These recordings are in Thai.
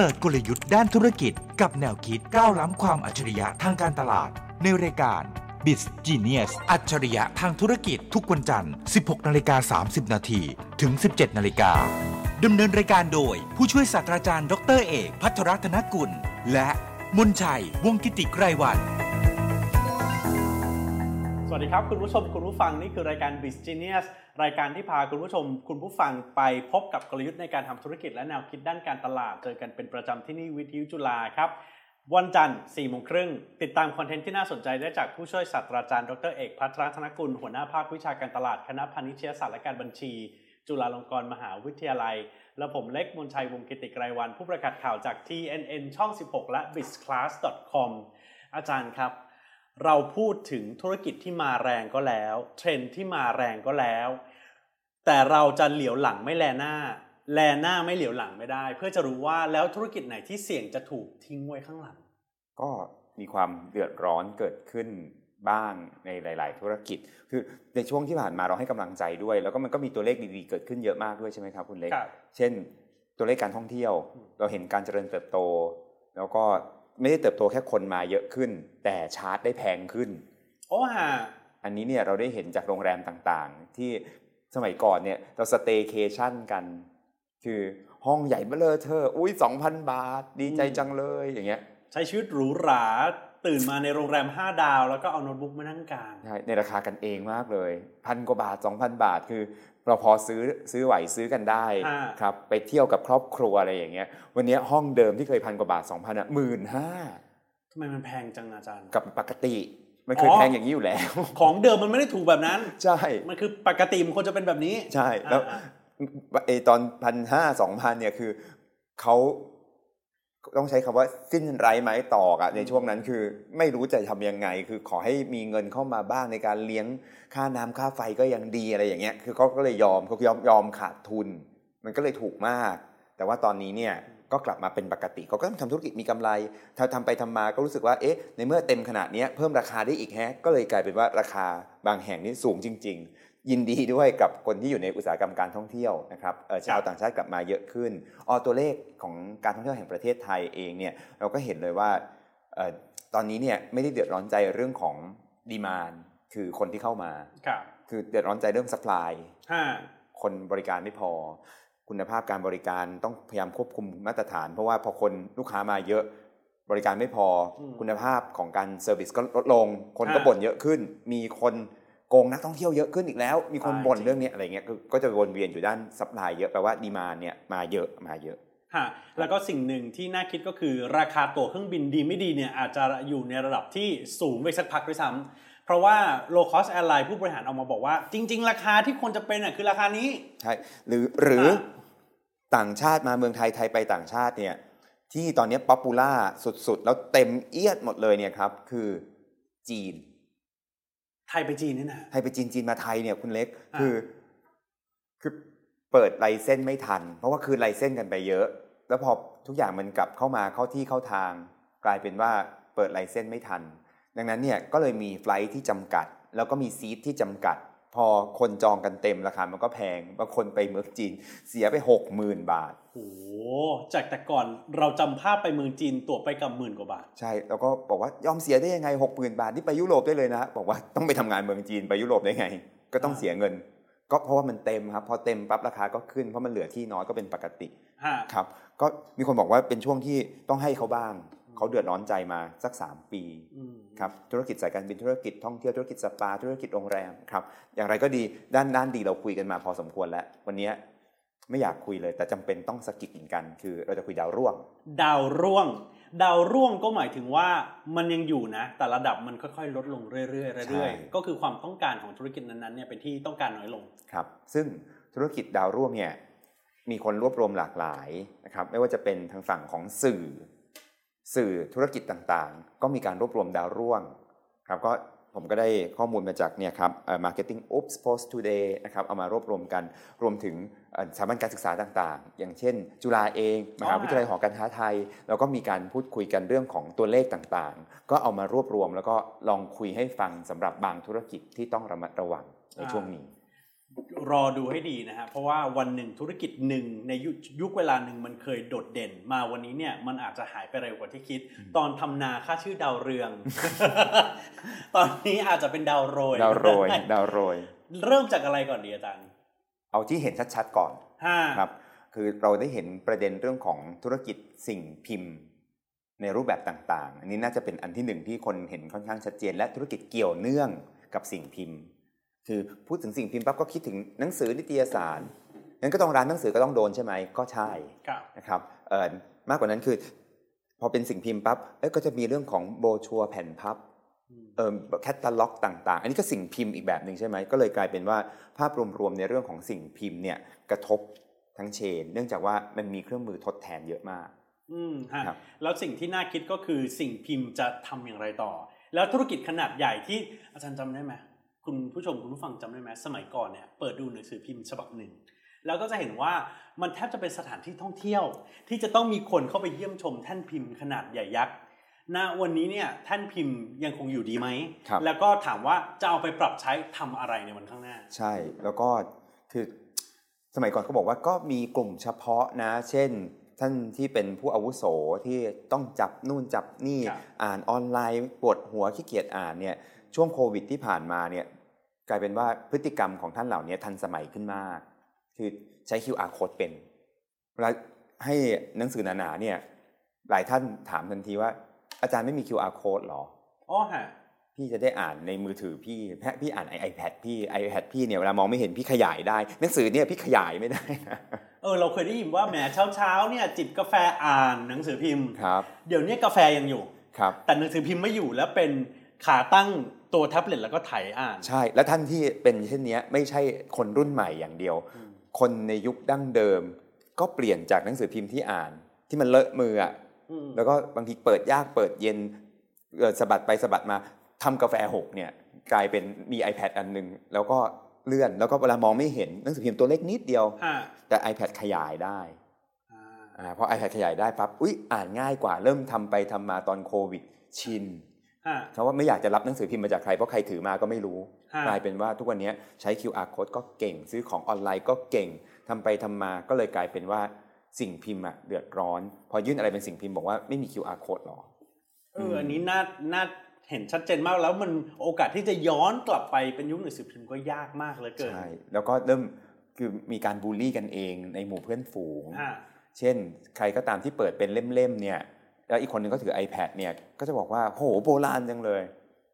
ปิดกลยุทธ์ด้านธุรกิจ กับแนวคิดก้าวล้ำความอัจฉริยะทางการตลาด ในรายการ b i z Genius อัจฉริยะทางธุรกิจทุกวันจันทร์ 16นาฬิกา30นาทีถึง 17นาฬิกาดำเนินรายการโดย ผู้ช่วยศาสตราจารย์ ดรเอก พัทรรัตนกุล และมนชัย วงกิติไกรวัน สวัสดีครับ คุณผู้ชมคุณผู้ฟังนี่คือรายการ b i z Genius รายการที่พาคุณผู้ชม คุณผู้ฟังไปพบกับกลยุทธ์ในการทำธุรกิจและแนวคิดด้านการตลาด เจอกันเป็นประจำที่นี่วิทยุจุฬาครับ วันจันทร์4โมงครึ่งติดตามคอนเทนต์ที่น่าสนใจได้จากผู้ช่วยศาสตราจารย์ดรเอกพัทรธนกุลหัวหน้าภาควิชาการตลาดคณะพาณิชยศาสตร์และการบัญชี จุฬาลงกรณ์มหาวิทยาลัย และผมเล็กมนชัยวงกิติไกรวัน ผู้ประกาศข่าวจาก TNN ช่อง 16 และ bizclass.com อาจารย์ครับ เราพูดถึงธุรกิจที่มาแรงก็แล้ว เทรนด์ที่มาแรงก็แล้ว แต่เราจะเหลียวหลังไม่แลหน้า แลหน้าไม่เหลียวหลังไม่ได้ เพื่อจะรู้ว่าแล้วธุรกิจไหนที่เสี่ยงจะถูกทิ้งไว้ข้างหลัง ก็มีความเดือดร้อนเกิดขึ้นบ้างในหลาย ๆ ธุรกิจ คือในช่วงที่ผ่านมาเราให้กำลังใจด้วย แล้วก็มันก็มีตัวเลขดีๆเกิดขึ้นเยอะมากด้วยใช่ไหมครับคุณเล็กครับเช่น ตัวเลขการท่องเที่ยว เราเห็นการเจริญเติบโต แล้วก็ ไม่ได้เติบโตแค่คนมาเยอะขึ้น แต่ชาร์จได้แพงขึ้น โอ้ฮะอันนี้เนี่ยเราได้เห็นจากโรงแรมต่างๆ ที่สมัยก่อนเนี่ยเราสเต y c a t i o n กัน คือห้องใหญ่เบ้อเลอเธอ อุ้ย2,000 บาท ดีใจจังเลยอย่างเงี้ย ใช้ชีวิตหรูหราตื่นมาในโรงแรม 5 ดาว แล้วก็เอาโน้ตบุ๊กมานั่งกลางใช่ในราคากันเองมากเลยพันกว่าบาท 2,000 บาท คือ เราพอซื้อซื้อไหวซื้อกันได้อ่าครับไปเที่ยวกับครอบครัวอะไรอย่างเงี้ยวันนี้ห้องเดิมที่เคยพันกว่าบาท2,000อะหมื่นห้าทำไมมันแพงจังอาจารย์ กับปกติ มันเคยอ๋อแพงอย่างนี้อยู่แล้ว ของเดิมมันไม่ได้ถูกแบบนั้น ใช่ มันคือปกติมันควรจะเป็นแบบนี้ ใช่แล้วอ่าไอตอนพันห้าสองพันเนี่ยคือเขา ต้องใช้คำว่าสิ้นไร้ไม้ตอกอะในช่วงนั้นคือไม่รู้จะทำยังไง คือขอให้มีเงินเข้ามาบ้างในการเลี้ยงค่าน้ำค่าไฟก็ยังดีอะไรอย่างเงี้ยคือเขาก็เลยยอมเขายอมยอมขาดทุน มันก็เลยถูกมาก แต่ว่าตอนนี้เนี่ยก็กลับมาเป็นปกติเขาก็ต้องทำธุรกิจมีกำไรถ้าทำไปทำมาก็รู้สึกว่าเอ๊ะในเมื่อเต็มขนาดนี้เพิ่มราคาได้อีกแฮะก็เลยกลายเป็นว่าราคาบางแห่งนี่สูงจริง ยินดีด้วยกับคนที่อยู่ในอุตสาหกรรมการท่องเที่ยวนะครับเอ่อชาวต่างชาติกลับมาเยอะขึ้นออตัวเลขของการท่องเที่ยวแห่งประเทศไทยเองเนี่ยเราก็เห็นเลยว่าเอ่อตอนนี้เนี่ยไม่ได้เดือดร้อนใจเรื่องของดีมานคือคนที่เข้ามาครับคือเดือดร้อนใจเรื่องสป라이ห้าคนบริการไม่พอ คุณภาพการบริการต้องพยายามควบคุมมาตรฐาน เพราะว่าพอคนลูกค้ามาเยอะบริการไม่พออืมคุณภาพของการ service ก็ลดลง คนก็อ่าบ่นเยอะขึ้น มีคน โกงนักท่องเที่ยวเยอะขึ้นอีกแล้ว มีคนใช่บ่นจริงเรื่องเนี้ยอะไรเงี้ยคือก็จะวนเวียนอยู่ด้าน supply เยอะแปลว่า demand เนี่ยมาเยอะมาเยอะฮะแล้วก็สิ่งหนึ่งที่น่าคิดก็คือราคาตั๋วเครื่องบินดีไม่ดีเนี่ยอาจจะอยู่ในระดับที่สูงไปสักพักด้วยซ้ำเพราะว่า low cost airline ผู้บริหารออกมาบอกว่า จริง ๆ ราคาที่ควรจะเป็นอะคือราคานี้ใช่หรือหรืออะต่างชาติมาเมืองไทยไทยไปต่างชาติเนี่ยที่ตอนนี้ popular สุดๆ แล้วเต็มเอี๊ยดหมดเลยเนี่ยครับคือจีน ไทยไปจีนนี่นะไทยไปจีนจีนมาไทยเนี่ยคุณเล็กอะคือคือเปิด license ไม่ทัน เพราะว่าคืน license กันไปเยอะ แล้วพอทุกอย่างมันกลับเข้ามาเข้าที่เข้าทาง กลายเป็นว่าเปิดไลเส้นไม่ทัน ดังนั้นเนี่ยก็เลยมีไฟลท์ที่จำกัด แล้วก็มีซีทที่จำกัด พอคนจองกันเต็มราคามันก็แพงบางคนไปเมืองจีนเสียไปหกหมื่นบาทโอ้โหจากแต่ก่อนเราจำภาพไปเมืองจีนตั๋วไปกับหมื่นกว่าบาท ใช่ แล้วก็บอกว่ายอมเสียได้ยังไงหกหมื่นบาทนี่ไปยุโรปได้เลยนะบอกว่าต้องไปทำงานเมืองจีนไปยุโรปได้ไง ก็ต้องอ่าเสียเงิน ก็เพราะว่ามันเต็มครับพอเต็มปั๊บราคาก็ขึ้นเพราะมันเหลือที่น้อยก็เป็นปกติฮะครับ ก็มีคนบอกว่าเป็นช่วงที่ต้องให้เขาบ้าง เขาเดือดร้อนใจมาสัก 3 ปีอืมครับธุรกิจสายการบินธุรกิจท่องเที่ยวธุรกิจสปา ธุรกิจโรงแรมครับอย่างไรก็ดีด้านด้านดีเราคุยกันมาพอสมควรแล้ว วันนี้ไม่อยากคุยเลย แต่จำเป็นต้องสะกิดเหมือนกัน คือเราจะคุยดาวร่วง ดาวร่วง ดาวร่วงก็หมายถึงว่ามันยังอยู่นะ แต่ระดับมันค่อยๆ ลดลงเรื่อยๆเรื่อยใช่ๆก็คือความต้องการของธุรกิจนั้นๆเนี่ยเป็นที่ต้องการน้อยลงครับ ซึ่งธุรกิจดาวร่วงเนี่ยมีคนรวบรวมหลากหลายนะครับไม่ว่าจะเป็นทางฝั่งของสื่อ สื่อธุรกิจต่างๆ ก็มีการรวบรวมดาวร่วงครับก็ผมก็ได้ข้อมูลมาจากเนี่ยครับเอ่อ marketing oops post today นะครับเอามารวบรวมกันรวมถึงเอ่อสถาบันการศึกษาต่างๆ อย่างเช่น จุฬาเอง มหาวิทยาลัยหอการค้าไทย แล้วก็มีการพูดคุยกันเรื่องของตัวเลขต่างๆ ก็เอามารวบรวมแล้วก็ลองคุยให้ฟังสำหรับบางธุรกิจที่ต้องระมัดระวังในช่วงนี้ รอดูให้ดีนะฮะเพราะว่าวันหนึ่งธุรกิจหนึ่งในยุคยุคเวลาหนึ่งมันเคยโดดเด่น มาวันนี้เนี่ยมันอาจจะหายไปเร็วกว่าที่คิด ตอนทำนาค่าชื่อดาวเรือง ตอนนี้อาจจะเป็นดาวโรย ดาวโรยดาวโรย เริ่มจากอะไรก่อนดีอาจารย์ เอาที่เห็นชัดๆก่อนห้าครับคือเราได้เห็นประเด็นเรื่องของธุรกิจสิ่งพิมพ์ ในรูปแบบต่างๆ อันนี้น่าจะเป็นอันที่หนึ่งที่คนเห็นค่อนข้างชัดเจน และธุรกิจเกี่ยวเนื่องกับสิ่งพิมพ์ คือพูดถึงสิ่งพิมพ์ปั๊บก็คิดถึงหนังสือนิตยสารงั้นก็ต้องร้านหนังสือก็ต้องโดนใช่ไหมก็ใช่ครับนะครับเอ่อมากกว่านั้นคือ พอเป็นสิ่งพิมพ์ปั๊บเอ้ยก็จะมีเรื่องของโบรชัวร์แผ่นพับเอ่อแคตตาล็อกต่าง ๆ อันนี้ก็สิ่งพิมพ์อีกแบบหนึ่งใช่ไหมก็เลยกลายเป็นว่าภาพรวมๆในเรื่องของสิ่งพิมพ์เนี่ยกระทบทั้งเชน เนื่องจากว่ามันมีเครื่องมือทดแทนเยอะมาก อืมฮะครับแล้วสิ่งที่น่าคิดก็คือสิ่งพิมพ์จะทำอย่างไรต่อ แล้วธุรกิจขนาดใหญ่ที่อาจารย์จำได้ไหม คุณผู้ชมคุณผู้ฟังจำได้ไหมสมัยก่อนเนี่ยเปิดดูหนังสือพิมพ์ฉบับหนึ่ง แล้วก็จะเห็นว่ามันแทบจะเป็นสถานที่ท่องเที่ยว ที่จะต้องมีคนเข้าไปเยี่ยมชมแท่นพิมพ์ขนาดใหญ่ยักษ์ณวันนี้เนี่ยแท่นพิมพ์ยังคงอยู่ดีไหมครับแล้วก็ถามว่าจะเอาไปปรับใช้ทำอะไรในวันข้างหน้า ใช่แล้วก็คือสมัยก่อนเขาบอกว่าก็มีกลุ่มเฉพาะนะ เช่นท่านที่เป็นผู้อาวุโสที่ต้องจับนู่นจับนี่ครับอ่านออนไลน์ปวดหัวขี้เกียจอ่านเนี่ย ช่วงโควิดที่ผ่านมาเนี่ยกลายเป็นว่าพฤติกรรมของท่านเหล่านี้ทันสมัยขึ้นมาก คือใช้ QR code เป็นเวลาให้หนังสือหนาๆเนี่ยหลายท่านถามทันทีว่า อาจารย์ไม่มี QR code หรออ๋อฮะพี่จะได้อ่านในมือถือพี่แพะพี่อ่านไอ iPad พี่ iPad พี่เนี่ยเวลามองไม่เห็นพี่ขยายได้ หนังสือเนี่ยพี่ขยายไม่ได้นะเออเราเคยได้ยินว่าแหมเช้าเช้าๆเนี่ยจิบกาแฟอ่านหนังสือพิมพ์ครับ เดี๋ยวนี้กาแฟยังอยู่ครับ แต่หนังสือพิมพ์ไม่อยู่แล้วเป็นขาตั้ง ตัวแท็บเล็ตแล้วก็ไถอ่าน ใช่ แล้วท่านที่เป็นเช่นเนี้ยไม่ใช่คนรุ่นใหม่อย่างเดียว คนในยุคดั้งเดิม ก็เปลี่ยนจากหนังสือพิมพ์ที่อ่าน ที่มันเลอะมืออะอืมแล้วก็บางทีเปิดยากเปิดเย็นเอ่อสะบัดไปสะบัดมาทำกาแฟหกเนี่ย กลายเป็นมี iPad อันหนึงแล้วก็เลื่อนแล้วก็เวลามองไม่เห็นหนังสือพิมพ์ตัวเล็กนิดเดียวฮะแต่ iPad ขยายได้อ่าอ่าพอ iPad ขยายได้ปั๊บอุ๊ยอ่านง่ายกว่าเริ่มทำไปทำมาตอนโควิดชินฮะ เขาว่าไม่อยากจะรับหนังสือพิมพ์มาจากใครเพราะใครถือมาก็ไม่รู้ฮะกลายเป็นว่าทุกวันนี้ใช้ QR code ก็เก่ง ซื้อของออนไลน์ก็เก่งทำไปทำมาก็เลยกลายเป็นว่าสิ่งพิมพ์อะเดือดร้อน พอยื่นอะไรเป็นสิ่งพิมพ์บอกว่าไม่มี QR code หรอเอออันนี้น่าน่าเห็นชัดเจนมากแล้วมันโอกาสที่จะย้อนกลับไปเป็นยุคหนังสือพิมพ์ก็ยากมากเหลือเกินใช่แล้วก็เริ่มคือมีการบูลลี่กันเองในหมู่เพื่อนฝูงฮะเช่น ใครก็ตามที่เปิดเป็นเล่มๆเนี่ย แล้วอีกคนนึงก็ถือ iPad เนี่ยก็จะบอกว่าโหโบราณจังเลย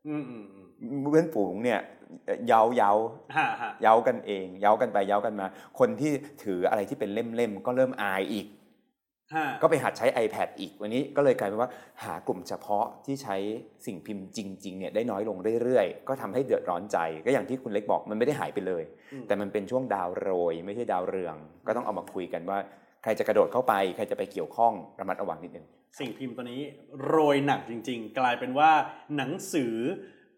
อืมอืมอืมเพื่อนฝูงเนี่ยเย้าเย้าฮะฮะเย้ากันเอง เย้ากันไปเย้ากันมา คนที่ถืออะไรที่เป็นเล่มๆก็เริ่มอายอีกฮะก็ไปหัดใช้ iPad อีกวันนี้ก็เลยกลายเป็นว่าหากลุ่มเฉพาะที่ใช้สิ่งพิมพ์จริงๆเนี่ยได้น้อยลงเรื่อยๆ ก็ทำให้เดือดร้อนใจ ก็อย่างที่คุณเล็กบอกมันไม่ได้หายไปเลย แต่มันเป็นช่วงดาวโรย ไม่ใช่ดาวเรือง ก็ต้องเอามาคุยกันว่า ใครจะกระโดดเข้าไป ใครจะไปเกี่ยวข้องระมัดระวังนิดนึงสิ่งพิมพ์ตัวนี้โรยหนักจริง ๆ กลายเป็นว่าหนังสือ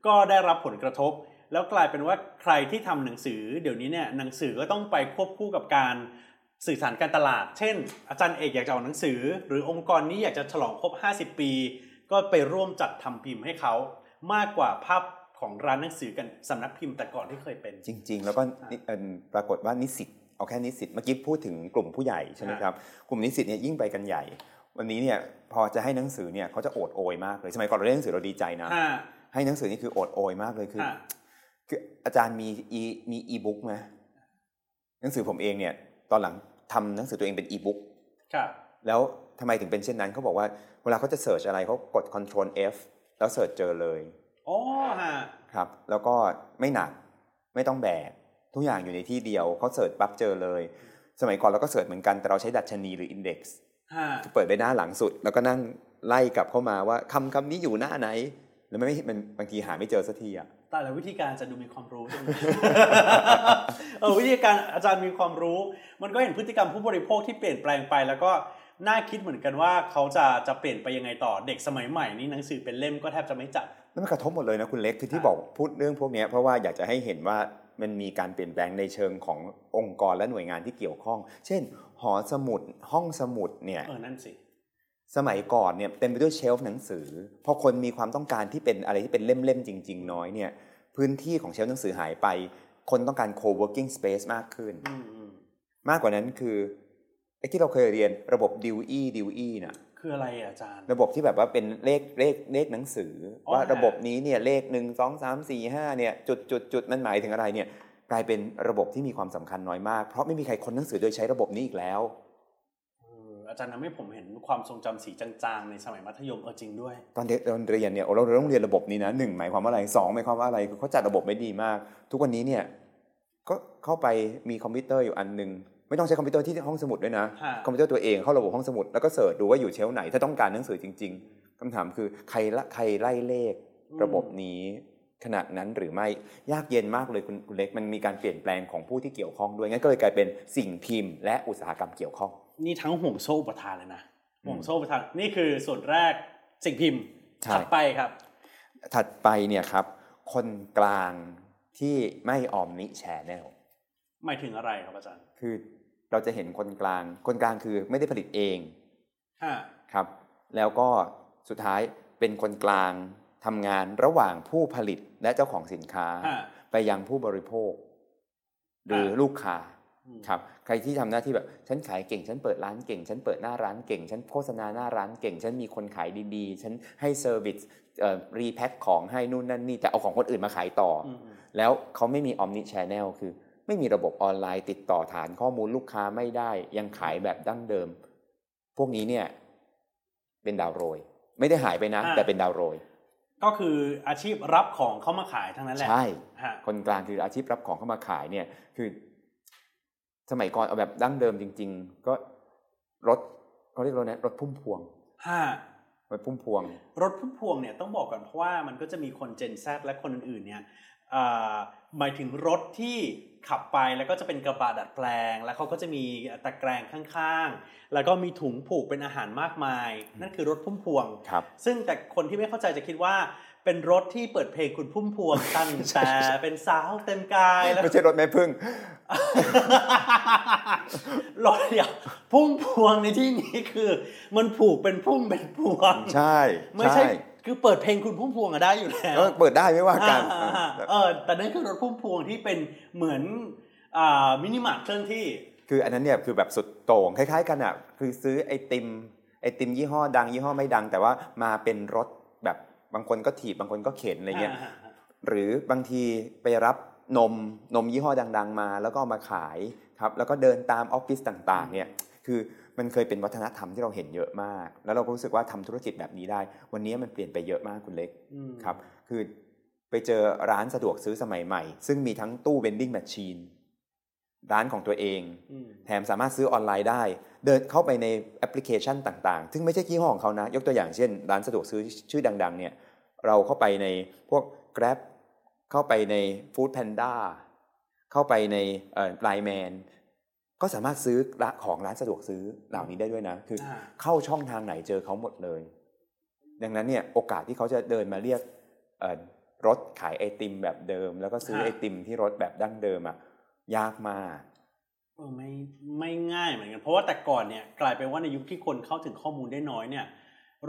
ก็ได้รับผลกระทบ แล้วกลายเป็นว่าใครที่ทำหนังสือ เดี๋ยวนี้เนี่ยหนังสือก็ต้องไปควบคู่กับการสื่อสารการตลาด เช่น อาจารย์เอกอยากจะออกหนังสือ หรือองค์กรนี้อยากจะฉลองครบ 50 ปี ก็ไปร่วมจัดทำพิมพ์ให้เขามากกว่าภาพของร้านหนังสือกันสำนักพิมพ์แต่ก่อนที่เคยเป็น จริง ๆ แล้วก็นิเอิ่มปรากฏว่านิสิตเอาแค่นิสิตเมื่อกี้พูดถึงกลุ่มผู้ใหญ่ใช่ไหมครับกลุ่มนิสิตเนี่ยยิ่งไปกันใหญ่ วันนี้เนี่ยพอจะให้หนังสือเนี่ยเขาจะโอดโอยมากเลย สมัยก่อนเราเรียนหนังสือเราดีใจนะห้าให้หนังสือนี่คือโอดโอยมากเลยคือห้าคืออาจารย์มีอีมีอีบุ๊กไหมหนังสือผมเองเนี่ย ตอนหลังทำหนังสือตัวเองเป็นอีบุ๊กครับแล้วทำไมถึงเป็นเช่นนั้นเขาบอกว่าเวลาเขาจะเสิร์ชอะไรเขากด Ctrl F แล้วเสิร์ชเจอเลยอ๋อฮะครับ แล้วก็ไม่หนักไม่ต้องแบกทุกอย่างอยู่ในที่เดียวเขาเสิร์ชปั๊บเจอเลย สมัยก่อนเราก็เสิร์ชเหมือนกันแต่เราใช้ดัชนีหรือ Index ห้า เปิดไปหน้าหลังสุด แล้วก็นั่งไล่กลับเข้ามาว่าคำคำนี้อยู่หน้าไหน แล้วไม่มันบางทีหาไม่เจอสักทีอะแต่ละวิธีการจะดูมีความรู้ใช่ไหมเออวิธีการอาจารย์มีความรู้ มันก็เห็นพฤติกรรมผู้บริโภคที่เปลี่ยนแปลงไป แล้วก็น่าคิดเหมือนกันว่าเขาจะจะเปลี่ยนไปยังไงต่อเด็กสมัยใหม่นี่หนังสือเป็นเล่มก็แทบจะไม่จับแล้วมันกระทบหมดเลยนะคุณเล็กคือที่ครับบอกพูดเรื่องพวกเนี้ยเพราะว่าอยากจะให้เห็นว่า มันมีการเปลี่ยนแปลงในเชิงขององค์กรและหน่วยงานที่เกี่ยวข้อง เช่น หอสมุดห้องสมุดเนี่ยเออนั่นสิสมัยก่อนเนี่ยเต็มไปด้วยเชลฟ์หนังสือพอคนมีความต้องการที่เป็นอะไรที่เป็นเล่มๆจริง ๆ น้อยเนี่ยพื้นที่ของเชลฟ์หนังสือหายไป คนต้องการ co-working space มากขึ้นอืมอืมมากกว่านั้นคือไอ้ที่เราเคยเรียนระบบ DUE DUE น่ะ คืออะไรอะอาจารย์ ระบบที่แบบว่าเป็นเลขเลขเลขหนังสืออ๋อว่าฮะระบบนี้เนี่ยเลขหนึ่งสองสามสี่ห้าเนี่ยจุดจุดจุดมันหมายถึงอะไรเนี่ยกลายเป็นระบบที่มีความสำคัญน้อยมาก เพราะไม่มีใครค้นหนังสือโดยใช้ระบบนี้อีกแล้วเอออาจารย์ทำให้ผมเห็นความทรงจำสีจางๆในสมัยมัธยมเออจริงด้วย ตอนเด็กตอนเรียนเนี่ยเราเราต้องเรียนระบบนี้นะหนึ่งหมายความว่าอะไรสองหมายความว่าอะไรคือเขาจัดระบบไม่ดีมาก ทุกวันนี้เนี่ยก็เข้าไปมีคอมพิวเตอร์อยู่อันหนึ่ง ไม่ต้องใช้คอมพิวเตอร์ที่ห้องสมุดด้วยนะฮะคอมพิวเตอร์ตัวเองเข้าระบบห้องสมุดแล้วก็ search ดูว่าอยู่ shelf ไหน ถ้าต้องการหนังสือจริง ๆคำถามคือใครละใครไล่เลขระบบนี้ขนาดนั้นหรือไม่ยากเย็นมากเลยคุณคุณเล็กมันมีการเปลี่ยนแปลงของผู้ที่เกี่ยวข้องด้วยงั้นก็เลยกลายเป็นสิ่งพิมพ์ และอุตสาหกรรมเกี่ยวข้อง นี่ทั้งห่วงโซ่อุปทานเลยนะอืมห่วงโซ่อุปทานนี่คือส่วนแรกสิ่งพิมพ์ใช่ถัดไปครับ ถัดไปเนี่ยครับ คนกลางที่ไม่ออมนิแชนแนล หมายถึงอะไรครับอาจารย์ คือเราจะเห็นคนกลาง คนกลางคือไม่ได้ผลิตเองฮะครับ แล้วก็สุดท้ายเป็นคนกลางทำงานระหว่างผู้ผลิตและเจ้าของสินค้าฮะไปยังผู้บริโภค หรืออ่าลูกค้าอืมครับใครที่ทำหน้าที่แบบฉันขายเก่ง ฉันเปิดร้านเก่ง ฉันเปิดหน้าร้านเก่ง ฉันโฆษณาหน้าร้านเก่ง ฉันมีคนขายดีๆ ฉันให้เซอร์วิสเอ่อรีแพ็คของให้นู่นนั่นนี่แต่เอาของคนอื่นมาขายต่อออืมอืมแล้วเขาไม่มีออมนิชแนลคือ ไม่มีระบบออนไลน์ติดต่อฐานข้อมูลลูกค้าไม่ได้ ยังขายแบบดั้งเดิม พวกนี้เนี่ย เป็นดาวโรย ไม่ได้หายไปนะ แต่เป็นดาวโรย ก็คืออาชีพรับของเข้ามาขายทั้งนั้นแหละใช่ฮะคนกลางคืออาชีพรับของเข้ามาขายเนี่ย คือ สมัยก่อนเอาแบบดั้งเดิมจริง ๆ ก็รถเขาเรียกรถนะรถพุ่มพวงฮะรถพุ่มพวง รถพุ่มพวงเนี่ยต้องบอกก่อนเพราะว่ามันก็จะมีคนเจน Z และคนอื่นๆเนี่ยอ่า หมายถึงรถที่ขับไปแล้วก็จะเป็นกระบะดัดแปลง แล้วเขาก็จะมีตะแกรงข้างๆ แล้วก็มีถุงผูกเป็นอาหารมากมาย นั่นคือรถพุ่มพวงครับซึ่งแต่คนที่ไม่เข้าใจจะคิดว่าเป็นรถที่เปิดเพลงคุณพุ่มพวงตั้งแต่เป็นสาวเต็มกายแล้วไม่ใช่รถแม่พึ่งรถเดียวพุ่มพวงในที่นี้คือ มันผูกเป็นพุ่มเป็นพวงใช่ ไม่ใช่ คือเปิดเพลงคุณพุ่มพวงอะได้อยู่แล้วก็เปิดได้ไม่ว่ากันอ่าอ่าอ่าเออ แต่นั่นคือรถพุ่มพวงที่เป็นเหมือนอ่ามินิมาร์ทเคลื่อนที่ คืออันนั้นเนี่ยคือแบบสุดโต่งคล้าย ๆ กันอะ คือซื้อไอติมไอติมยี่ห้อดังยี่ห้อไม่ดัง แต่ว่ามาเป็นรถแบบบางคนก็ถีบบางคนก็เข็นอะไรเงี้ยอ่าหรือบางทีไปรับนมนมยี่ห้อดัง ๆ มา แล้วก็เอามาขายครับ แล้วก็เดินตามออฟฟิศต่าง ๆ เนี่ย คือ มันเคยเป็นวัฒนธรรมที่เราเห็นเยอะมาก แล้วเราก็รู้สึกว่าทำธุรกิจแบบนี้ได้ วันนี้มันเปลี่ยนไปเยอะมากคุณเล็กอืมครับ คือไปเจอร้านสะดวกซื้อสมัยใหม่ ซึ่งมีทั้งตู้ vending machine ร้านของตัวเองอืมแถมสามารถซื้อออนไลน์ได้ เดินเข้าไปในแอปพลิเคชันต่างๆ ซึ่งไม่ใช่ยี่ห้อของเขานะ ยกตัวอย่างเช่น ร้านสะดวกซื้อชื่อดัง ๆ เนี่ย เราเข้าไปในพวก Grab เข้าไปใน Food Panda เข้าไปในไลน์แมน ก็สามารถซื้อของร้านสะดวกซื้อเหล่านี้ได้ด้วยนะ คืออาเข้าช่องทางไหนเจอเขาหมดเลย ดังนั้นเนี่ยโอกาสที่เขาจะเดินมาเรียกเอ่อรถขายไอติมแบบเดิม แล้วก็ซื้อไอติมที่รถแบบดั้งเดิมอะยากมากเออไม่ไม่ง่ายเหมือนกัน เพราะว่าแต่ก่อนเนี่ยกลายเป็นว่าในยุคที่คนเข้าถึงข้อมูลได้น้อยเนี่ย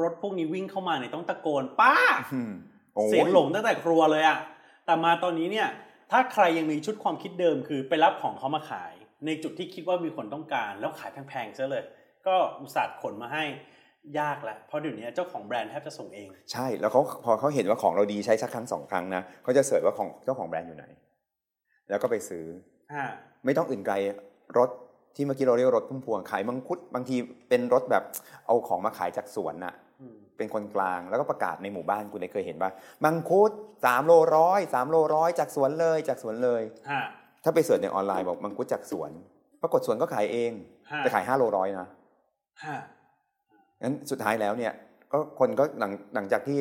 รถพวกนี้วิ่งเข้ามาเนี่ยต้องตะโกนป้าอืมโอ้เสียงหลงตั้งแต่ครัวเลยอะแต่มาตอนนี้เนี่ย ถ้าใครยังมีชุดความคิดเดิมคือไปรับของเขามาขาย ในจุดที่คิดว่ามีคนต้องการ แล้วขายแพงๆซะเลย ก็อุตส่าห์ขนมาให้ยากแล้วเพราะเดี๋ยวนี้เจ้าของแบรนด์แทบจะส่งเอง ใช่แล้วเขาพอเขาเห็นว่าของเราดีใช้สักครั้งสองครั้งนะเขาจะเสิร์ชว่าของเจ้าของแบรนด์อยู่ไหน แล้วก็ไปซื้ออ่าไม่ต้องอื่นไกลรถที่เมื่อกี้เราเรียกว่ารถพุ่มพวงขายมังคุดบางทีเป็นรถแบบเอาของมาขายจากสวนน่ะอืมเป็นคนกลางแล้วก็ประกาศในหมู่บ้านคุณได้เคยเห็นป่ะมังคุดสามโลร้อยสามโลร้อยจากสวนเลยจากสวนเลยฮะ ถ้าไปเสิร์ชในออนไลน์บอกมังคุดจากสวน ปรากฏสวนก็ขายเองฮะแต่ขายห้าโลร้อยนะฮะงั้นสุดท้ายแล้วเนี่ย ก็คนก็หลังหลังจากที่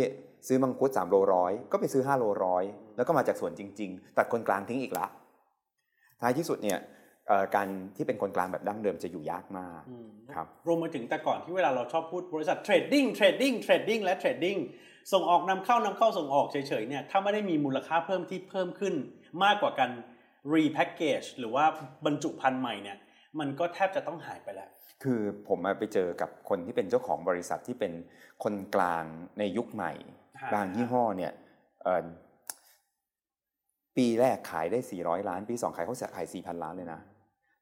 ซื้อมังคุด3โลร้อยก็ไปซื้อ5โลร้อยแล้วก็มาจากสวนจริง ๆ ตัดคนกลางทิ้งอีกละ ท้ายที่สุดเนี่ยเอ่อการที่เป็นคนกลางแบบดั้งเดิมจะอยู่ยากมากอืมครับรวมมาถึงแต่ก่อนที่เวลาเราชอบพูดบริษัท trading trading trading และ trading ส่งออกนำเข้านำเข้าส่งออกเฉยๆเนี่ยถ้าไม่ได้มีมูลค่าเพิ่มที่เพิ่มขึ้นมากกว่ากา ร repackage หรือว่าบรรจุภัณฑ์ใหม่เนี่ยมันก็แทบจะต้องหายไปแล้ว คือผมมาไปเจอกับคนที่เป็นเจ้าของบริษัทที่เป็นคนกลางในยุคใหม่ฮะบางยี่ห้อเนี่ยเอ่อปปีแรกขายได้ 400 ล้าน ปีสองขายเขาขาย 4,000 ล้านเลยนะ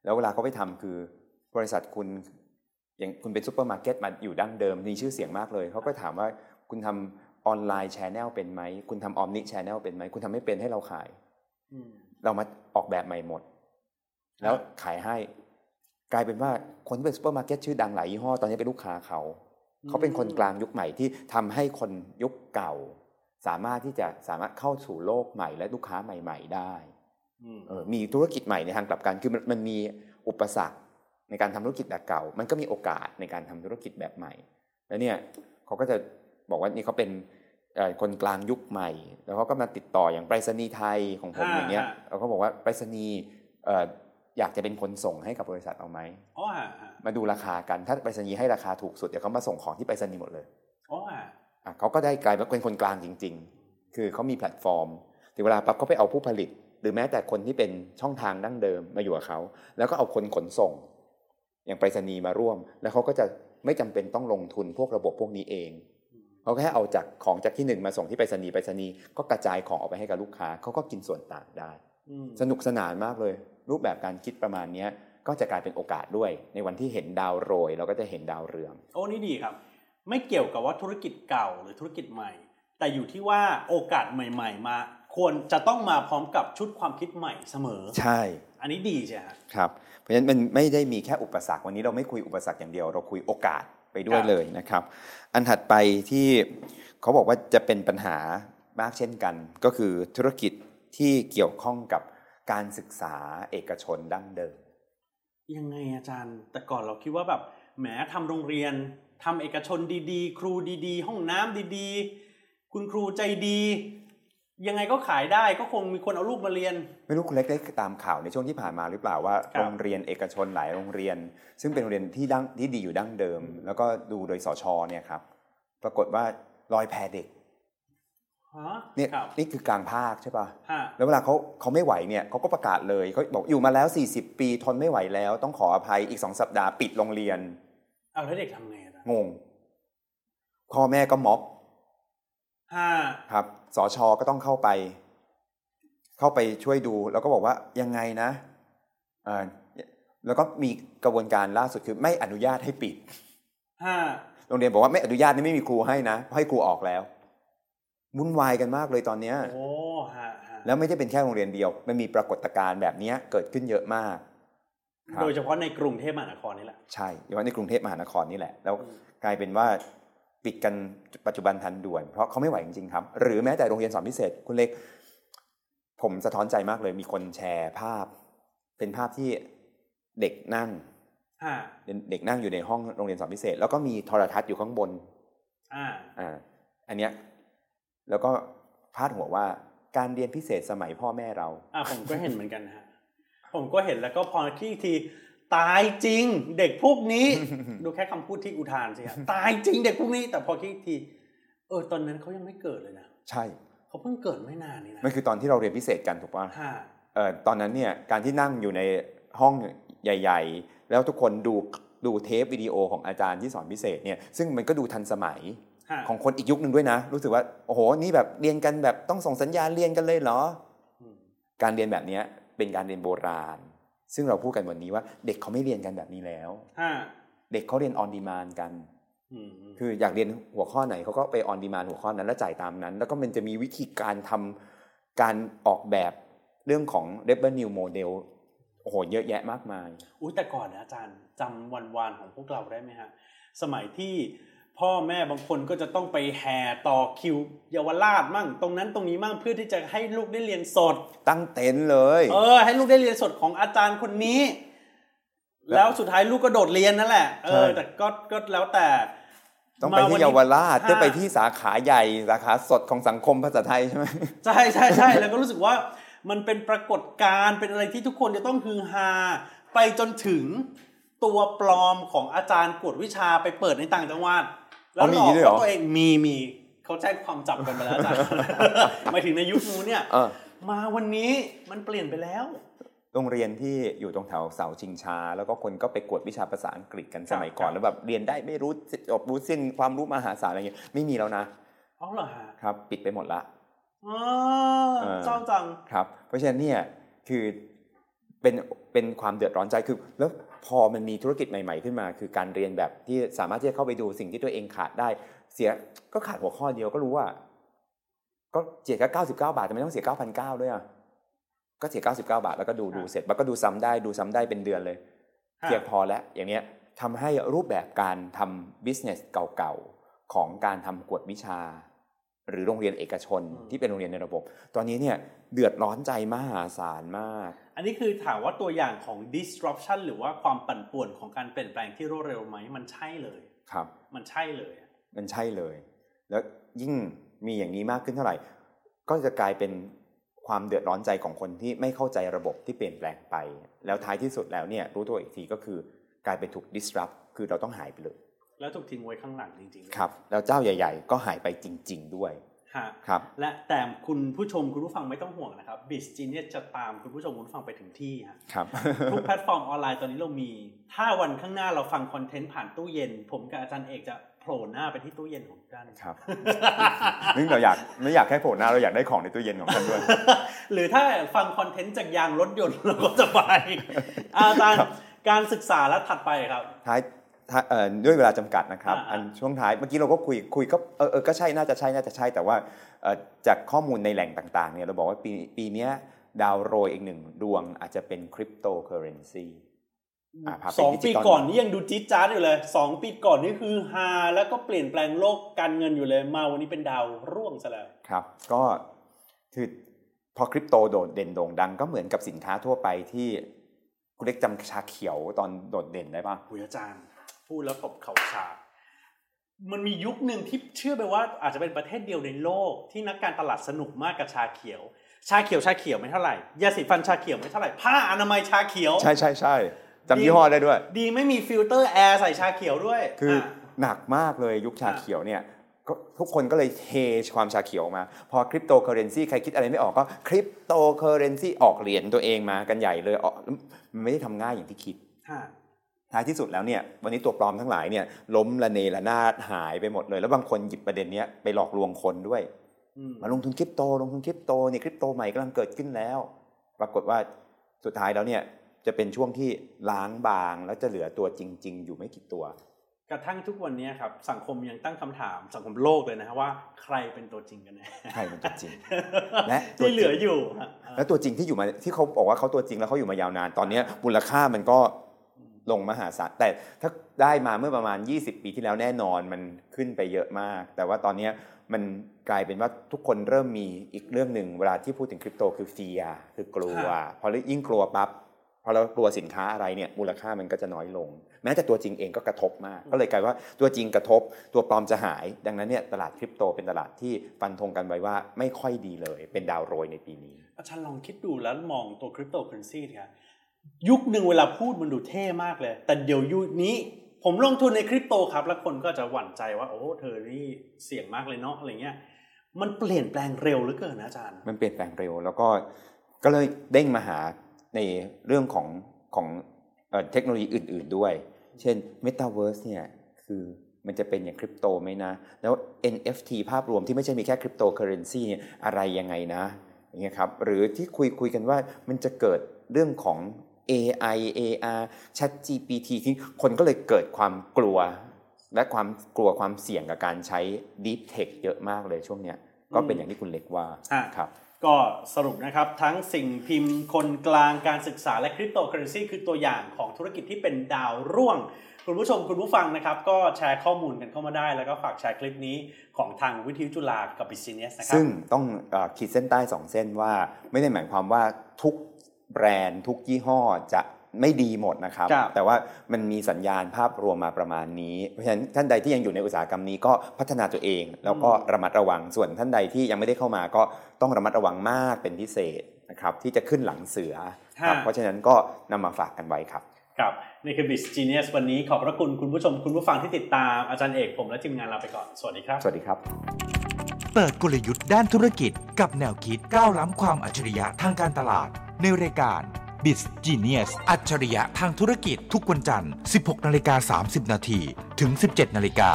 แล้วเวลาเขาไปทำคือบริษัทคุณอย่างคุณเป็นซูเปอร์มาร์เก็ตมาอยู่ดั้งเดิมมีชื่อเสียงมากเลย เขาก็ถามว่าคุณทำ online channel เป็นไหม คุณทำ omni channel เป็นไหม คุณทำไม่เป็นให้เราขายอืม เรามาออกแบบใหม่หมด แล้วขายให้ กลายเป็นว่าคนที่เป็นซูเปอร์มาร์เก็ตชื่อดังหลายยี่ห้อตอนนี้เป็นลูกค้าเขา เขาเป็นคนกลางยุคใหม่ที่ทำให้คนยุคเก่า สามารถที่จะสามารถเข้าสู่โลกใหม่ และลูกค้าใหม่ ๆ ได้อืมเออมีธุรกิจใหม่ในทางกลับกันคือมันมันมีอุปสรรคในการทำธุรกิจแบบเก่า มันก็มีโอกาสในการทำธุรกิจแบบใหม่ แล้วเนี่ยเขาก็จะบอกว่านี่เขาเป็นเอ่อ คนกลางยุคใหม่ แล้วเขาก็มาติดต่ออย่างไปรษณีย์ไทยของผมอย่างเงี้ยเราก็บอกว่าไปรษณีย์เอ่ออยากจะเป็นคนส่งให้กับบริษัทเอาไหมอ๋อฮะฮะมาดูราคากันถ้าไปรษณีย์ให้ราคาถูกสุดเดี๋ยวเขามาส่งของที่ไปรษณีย์หมดเลยอ๋อฮะอะเขาก็ได้กลายเป็นคนกลางจริง ๆ คือเขามีแพลตฟอร์มถึงเวลาปั๊บเขาไปเอาผู้ผลิต หรือแม้แต่คนที่เป็นช่องทางดั้งเดิมมาอยู่กับเขาแล้วก็เอาคนขนส่ง อย่างไปรษณีย์มาร่วม แล้วเขาก็จะไม่จำเป็นต้องลงทุนพวกระบบพวกนี้เอง เขาแค่เอาจากของจากที่หนึ่งมาส่งที่ไปรษณีย์ไปรษณีย์ก็กระจายของออกไปให้กับลูกค้าเขาก็กินส่วนต่างได้อืมสนุกสนานมากเลย รูปแบบการคิดประมาณเนี้ยก็จะกลายเป็นโอกาสด้วย ในวันที่เห็นดาวโรย เราก็จะเห็นดาวเรือง โอ้นี่ดีครับ ไม่เกี่ยวกับว่าธุรกิจเก่าหรือธุรกิจใหม่ แต่อยู่ที่ว่าโอกาสใหม่ ๆ มา ควรจะต้องมาพร้อมกับชุดความคิดใหม่เสมอ ใช่ อันนี้ดีใช่ไหมฮะครับ เพราะฉะนั้นมันไม่ได้มีแค่อุปสรรควันนี้เราไม่คุยอุปสรรคอย่างเดียว เราคุยโอกาส ไปด้วยเลยนะครับ อันถัดไปที่เขาบอกว่าจะเป็นปัญหามากเช่นกัน ก็คือธุรกิจที่เกี่ยวข้องกับการศึกษาเอกชนดั้งเดิม ยังไงอาจารย์ แต่ก่อนเราคิดว่าแบบแหมทำโรงเรียนทำเอกชนดีๆ ครูดีๆ ห้องน้ำดีๆ คุณครูใจดี ยังไงก็ขายได้ก็คงมีคนเอาลูกมาเรียน ไม่รู้คุณเล็กได้ตามข่าวในช่วงที่ผ่านมาหรือเปล่าว่าครับโรงเรียนเอกชนหลายโรงเรียน ซึ่งเป็นโรงเรียนที่ดั้งที่ดีอยู่ดั้งเดิม แล้วก็ดูโดยสชเนี่ยครับ ปรากฏว่าลอยแพเด็กฮะเนี่ยครับนี่คือกลางภาคใช่ปะฮะแล้วเวลาเขาเขาไม่ไหวเนี่ยเขาก็ประกาศเลยเขาบอกอยู่มาแล้ว 40 ปีทนไม่ไหวแล้ว ต้องขออภัยอีกสองสัปดาห์ปิดโรงเรียน เอาแล้วเด็กทำไงอาจารย์งงพ่อแม่ก็ม็อบฮะ ครับสชก็ต้องเข้าไป เข้าไปช่วยดู แล้วก็บอกว่ายังไงนะอ่าแล้วก็มีกระบวนการล่าสุดคือไม่อนุญาตให้ปิดฮะโรงเรียนบอกว่าไม่อนุญาตนี่ไม่มีครูให้นะให้ครูออกแล้ววุ่นวายกันมากเลยตอนเนี้ยโอ้ฮะฮะแล้วไม่ใช่เป็นแค่โรงเรียนเดียว มันมีปรากฏการณ์แบบเนี้ยเกิดขึ้นเยอะมากครับโดยเฉพาะในกรุงเทพมหานครนี่แหละ ใช่เฉพาะในกรุงเทพมหานครนี่แหละ แล้วกลายเป็นว่า ปิดกันปัจจุบันทันด่วน เพราะเขาไม่ไหวจริงๆครับ หรือแม้แต่โรงเรียนสอนพิเศษคุณเล็ก ผมสะท้อนใจมากเลยมีคนแชร์ภาพ เป็นภาพที่เด็กนั่งฮะเด็กนั่งอยู่ในห้องโรงเรียนสอนพิเศษ แล้วก็มีโทรทัศน์อยู่ข้างบนอ่าอ่าอันเนี้ยแล้วก็พาดหัวว่าการเรียนพิเศษสมัยพ่อแม่เราอ่าผมก็เห็นเหมือนกันนะฮะผมก็เห็นแล้วก็พอคิดอีกที ตายจริงเด็กพวกนี้ ดูแค่คำพูดที่อุทานสิฮะตายจริงเด็กพวกนี้ แต่พอคิดอีกที เออตอนนั้นเขายังไม่เกิดเลยนะใช่เขาเพิ่งเกิดไม่นานนี่นะมันคือตอนที่เราเรียนพิเศษกันถูกปะฮะเอ่อตอนนั้นเนี่ยการที่นั่งอยู่ในห้องใหญ่ ๆ แล้วทุกคนดูดูเทปวิดีโอของอาจารย์ที่สอนพิเศษเนี่ยซึ่งมันก็ดูทันสมัยฮะของคนอีกยุคหนึ่งด้วยนะ รู้สึกว่าโอ้โหนี่แบบเรียนกันแบบต้องส่งสัญญาณเรียนกันเลยเหรออืมการเรียนแบบเนี้ยเป็นการเรียนโบราณ ซึ่งเราพูดกันวันนี้ว่าเด็กเขาไม่เรียนกันแบบนี้แล้วฮะเด็กเขาเรียนออนดีมานกันอืมอืมคืออยากเรียนหัวข้อไหนเขาก็ไปออนดีมานหัวข้อนั้นแล้วจ่ายตามนั้น แล้วก็มันจะมีวิธีการทำการออกแบบเรื่องของ revenue model โอ้โหเยอะแยะมากมาย อุ้ยแต่ก่อนนะอาจารย์จำวันวานของพวกเราได้ไหมฮะ สมัยที่ พ่อแม่บางคนก็จะต้องไปแห่ต่อคิวเยาวราชมั่ง ตรงนั้นตรงนี้มั่งเพื่อที่จะให้ลูกได้เรียนสด ตั้งเต็นท์เลย เออ ให้ลูกได้เรียนสดของอาจารย์คนนี้ แล้วสุดท้ายลูกก็โดดเรียนนั่นแหละเออแต่ก็ก็แล้วแต่ต้องไปที่เยาวราชฮะต้องไปที่สาขาใหญ่สาขาสดของสังคมภาษาไทยใช่ไหมใช่ใช่ใช่แล้วก็รู้สึกว่ามันเป็นปรากฏการณ์เป็นอะไรที่ทุกคนจะต้องฮือฮาไปจนถึงตัวปลอมของอาจารย์กวดวิชาไปเปิดในต่างจังหวัด แล้วอ๋อมีหลอกด้วยเหรอว่าตัวเองมีมีเขาแจ้งความจับกันไปแล้วอาจารย์หมายถึงในยุคนู้นเนี่ยเออมาวันนี้มันเปลี่ยนไปแล้วโรงเรียนที่อยู่ตรงแถวเสาชิงชาแล้วก็คนก็ไปกวดวิชาภาษาอังกฤษกันสมัยก่อนครับแล้วแบบเรียนได้ไม่รู้จบรู้สิ้นความรู้มหาศาลอะไรเงี้ยไม่มีแล้วนะอ๋อเหรอฮะครับ ปิดไปหมดละออ๋อเออเศร้าจังครับ เพราะฉะนั้นเนี่ยคือเป็นเป็นความเดือดร้อนใจคือแล้ว พอมันมีธุรกิจใหม่ๆขึ้นมา คือการเรียนแบบที่สามารถที่จะเข้าไปดูสิ่งที่ตัวเองขาดได้ เสียก็ขาดหัวข้อเดียวก็รู้ว่า ก็เสียแค่เก้าสิบเก้าบาททำไมต้องเสียเก้าพันเก้าด้วยอะก็เสียเก้าสิบเก้าบาทแล้วก็ดูดูเสร็จแล้วก็ดูซ้ำได้ดูซ้ำได้เป็นเดือนเลยฮะเพียงพอแล้วอย่างเนี้ยทำให้รูปแบบการทำ business เก่าๆของการทำกวดวิชา หรือโรงเรียนเอกชนที่เป็นโรงเรียนในระบบ ตอนนี้เนี่ยเดือดร้อนใจมหาศาลมาก อันนี้คือถามว่าตัวอย่างของ disruption หรือว่าความปั่นป่วนของการเปลี่ยนแปลงที่รวดเร็วไหมมันใช่เลยครับ มันใช่เลยอะมันใช่เลย แล้วยิ่งมีอย่างนี้มากขึ้นเท่าไหร่ ก็จะกลายเป็นความเดือดร้อนใจของคนที่ไม่เข้าใจระบบที่เปลี่ยนแปลงไป แล้วท้ายที่สุดแล้วเนี่ยรู้ตัวอีกทีก็คือกลายเป็นถูก disrupt คือเราต้องหายไปเลย แล้วถูกทิ้งไว้ข้างหลังจริงๆครับ แล้วเจ้าใหญ่ ๆ ก็หายไปจริง ๆ ด้วยฮะครับ และแต่คุณผู้ชมคุณผู้ฟังไม่ต้องห่วงนะครับ b i z g e n i u s จะตามคุณผู้ชมคุณผู้ฟังไปถึงที่ฮะครับทุกแพลตฟอร์มออนไลน์ตอนนี้เรามี ถ้าวันข้างหน้าเราฟังคอนเทนต์ผ่านตู้เย็น ผมกับอาจารย์เอกจะโผล่หน้าไปที่ตู้เย็นของท่านครับนึกเราอยากไม่อยากแค่โผล่หน้าเราอยากได้ของในตู้เย็นของท่านด้วย หรือถ้าฟังคอนเทนต์จากยางรถยนต์เราก็จะไปอาจารย์การศึกษาและถัดไปครับท้ายท้ายเอ่อ ด้วยเวลาจำกัดนะครับอ่าอันช่วงท้ายเมื่อกี้เราก็คุยคุยก็เออเออก็ใช่น่าจะใช่น่าจะใช่ แต่ว่าเอ่อจากข้อมูลในแหล่งต่างๆเนี่ยเราบอกว่าปีปีเนี้ยดาวโรยอีกหนึ่งดวงอาจจะเป็นคริปโตเคอเรนซีอ่าพาไปสองดิจิปีตอลก่อนนี่ยังดูจี๊ดจ๊าดอยู่เลยสองปีก่อนนี่คือฮาแล้วก็เปลี่ยนแปลงโลกการเงินอยู่เลยมาวันนี้เป็นดาวร่วงซะแล้วครับ ก็คือพอคริปโตโดดเด่นโด่งดังก็เหมือนกับสินค้าทั่วไปที่คุณเล็กจำชาเขียวตอนโดดเด่นได้ปะหุยอาจารย์ พูดแล้วตบเข่าฉากมันมียุคหนึ่งที่เชื่อไปว่าอาจจะเป็นประเทศเดียวในโลก ที่นักการตลาดสนุกมากกับชาเขียว ชาเขียวชาเขียวไม่เท่าไหร่ยาสีฟันชาเขียวไม่เท่าไหร่ผ้าอนามัยชาเขียว ใช่ใช่ใช่จำยี่ห้อได้ด้วย ดีไม่มีฟิลเตอร์แอร์ใส่ชาเขียวด้วย คือะหนักมากเลยยุคชาอะเขียวเนี่ยก็ทุกคนก็เลยเทความชาเขียวออกมา พอคริปโตเคอเรนซีใครคิดอะไรไม่ออกก็คริปโตเคอเรนซีออกเหรียญตัวเองมากันใหญ่เลยออกมันไม่ได้ทำง่ายอย่างที่คิดฮะ ท้ายที่สุดแล้วเนี่ยวันนี้ตัวปลอมทั้งหลายเนี่ยล้มละเนระนาดหายไปหมดเลย แล้วบางคนหยิบประเด็นเนี้ยไปหลอกลวงคนด้วยอืมมาลงทุนคริปโตลงทุนคริปโตเนี่ยคริปโตใหม่กำลังเกิดขึ้นแล้ว ปรากฏว่าสุดท้ายแล้วเนี่ยจะเป็นช่วงที่ล้างบางแล้วจะเหลือตัวจริง ๆ อยู่ไม่กี่ตัว กระทั่งทุกวันนี้ครับสังคมยังตั้งคำถามสังคมโลกเลยนะฮะว่าใครเป็นตัวจริงกันแน่ใครเป็นตัวจริงและตัวจริงที่เหลืออยู่ฮะแล้วตัวจริงที่อยู่มาที่เขาบอกว่าเขาตัวจริงแล้วเขาอยู่มายาวนานตอนเนี้ยมูลค่ามันก็ ลงมหาศาลแต่ถ้าได้มาเมื่อประมาณ 20 ปีที่แล้วแน่นอนมันขึ้นไปเยอะมาก แต่ว่าตอนเนี้ยมันกลายเป็นว่าทุกคนเริ่มมีอีกเรื่องหนึ่งเวลาที่พูดถึงคริปโตคือเฟียคือกลัวพอยิ่งกลัวปั๊บพอเรากลัวสินค้าอะไรเนี่ยมูลค่ามันก็จะน้อยลง แม้แต่ตัวจริงเองก็กระทบมาก ก็เลยกลายว่าตัวจริงกระทบ ตัวปลอมจะหาย ดังนั้นเนี่ยตลาดคริปโตเป็นตลาดที่ฟันธงกันไว้ว่าไม่ค่อยดีเลย เป็นดาวโรยในปีนี้อาจารย์ลองคิดดูแล้วมองตัวคริปโตเคอเรนซีครับ ยุคหนึ่งเวลาพูดมันดูเท่มากเลย แต่เดี๋ยวยุคนี้ ผมลงทุนในคริปโตครับ แล้วคนก็จะหวั่นใจว่าโอ้เธอนี่เสี่ยงมากเลยเนาะอะไรเงี้ย มันเปลี่ยนแปลงเร็วเหลือเกินนะอาจารย์ มันเปลี่ยนแปลงเร็ว แล้วก็ก็เลยเด้งมาหาในเรื่องของของเอเทคโนโลยีอื่น ๆด้วย เช่น Metaverse เนี่ยคือมันจะเป็นอย่างคริปโตไหมนะ แล้ว NFT ภาพรวมที่ไม่ใช่มีแค่คริปโตเคอเรนซีเนี่ยอะไรยังไงนะอย่างเงี้ยครับหรือที่คุยคุยกันว่ามันจะเกิดเรื่องของ AI AR Chat GPT ที่คนก็เลยเกิดความกลัว และความกลัวความเสี่ยงกับการใช้ Deep Tech เยอะมากเลยช่วงเนี้ยก็เป็นอย่างที่คุณเล็กว่าอะครับก็สรุปนะครับทั้งสิ่งพิมพ์คนกลางการศึกษาและคริปโตเคอเรนซีคือตัวอย่างของธุรกิจที่เป็นดาวร่วง คุณผู้ชมคุณผู้ฟังนะครับก็แชร์ข้อมูลกันเข้ามาได้ แล้วก็ฝากแชร์คลิปนี้ของทางวิทยุจุฬากับบิสเนสนะครับซึ่งต้องเออขีดเส้นใต้สองเส้นว่าไม่ได้หมายความว่าทุก แบรนด์ทุกยี่ห้อจะไม่ดีหมดนะครับครับ แต่ว่ามันมีสัญญาณภาพรวมมาประมาณนี้ เพราะฉะนั้นท่านใดที่ยังอยู่ในอุตสาหกรรมนี้ก็พัฒนาตัวเอง แล้วก็ระมัดระวัง ส่วนท่านใดที่ยังไม่ได้เข้ามาก็ต้องระมัดระวังมากเป็นพิเศษนะครับที่จะขึ้นหลังเสือครับฮะเพราะฉะนั้นก็นำมาฝากกันไว้ครับครับนี่คือ b i z Genius วันนี้ขอบพระคุณคุณผู้ชมคุณผู้ฟังที่ติดตามอาจารย์เอกผมและทีมงานลาไปก่อน สวัสดีครับ สวัสดีครับ เปิดกลยุทธ์ด้านธุรกิจกับแนวคิดก้าวล้ำความอัจฉริยะทางการตลาด ในรายการ b i z Genius อัจฉริยะทางธุรกิจทุกวันจันทร์ 16 นาฬิกา 30 นาทีถึง 17 นาฬิกา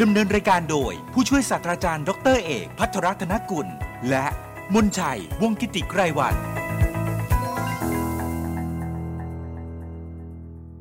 ดำเนินรายการโดย ผู้ช่วยศาสตราจารย์ ดรเอก พัทรรัตนกุล และมนชัย วงกิติไกรวัน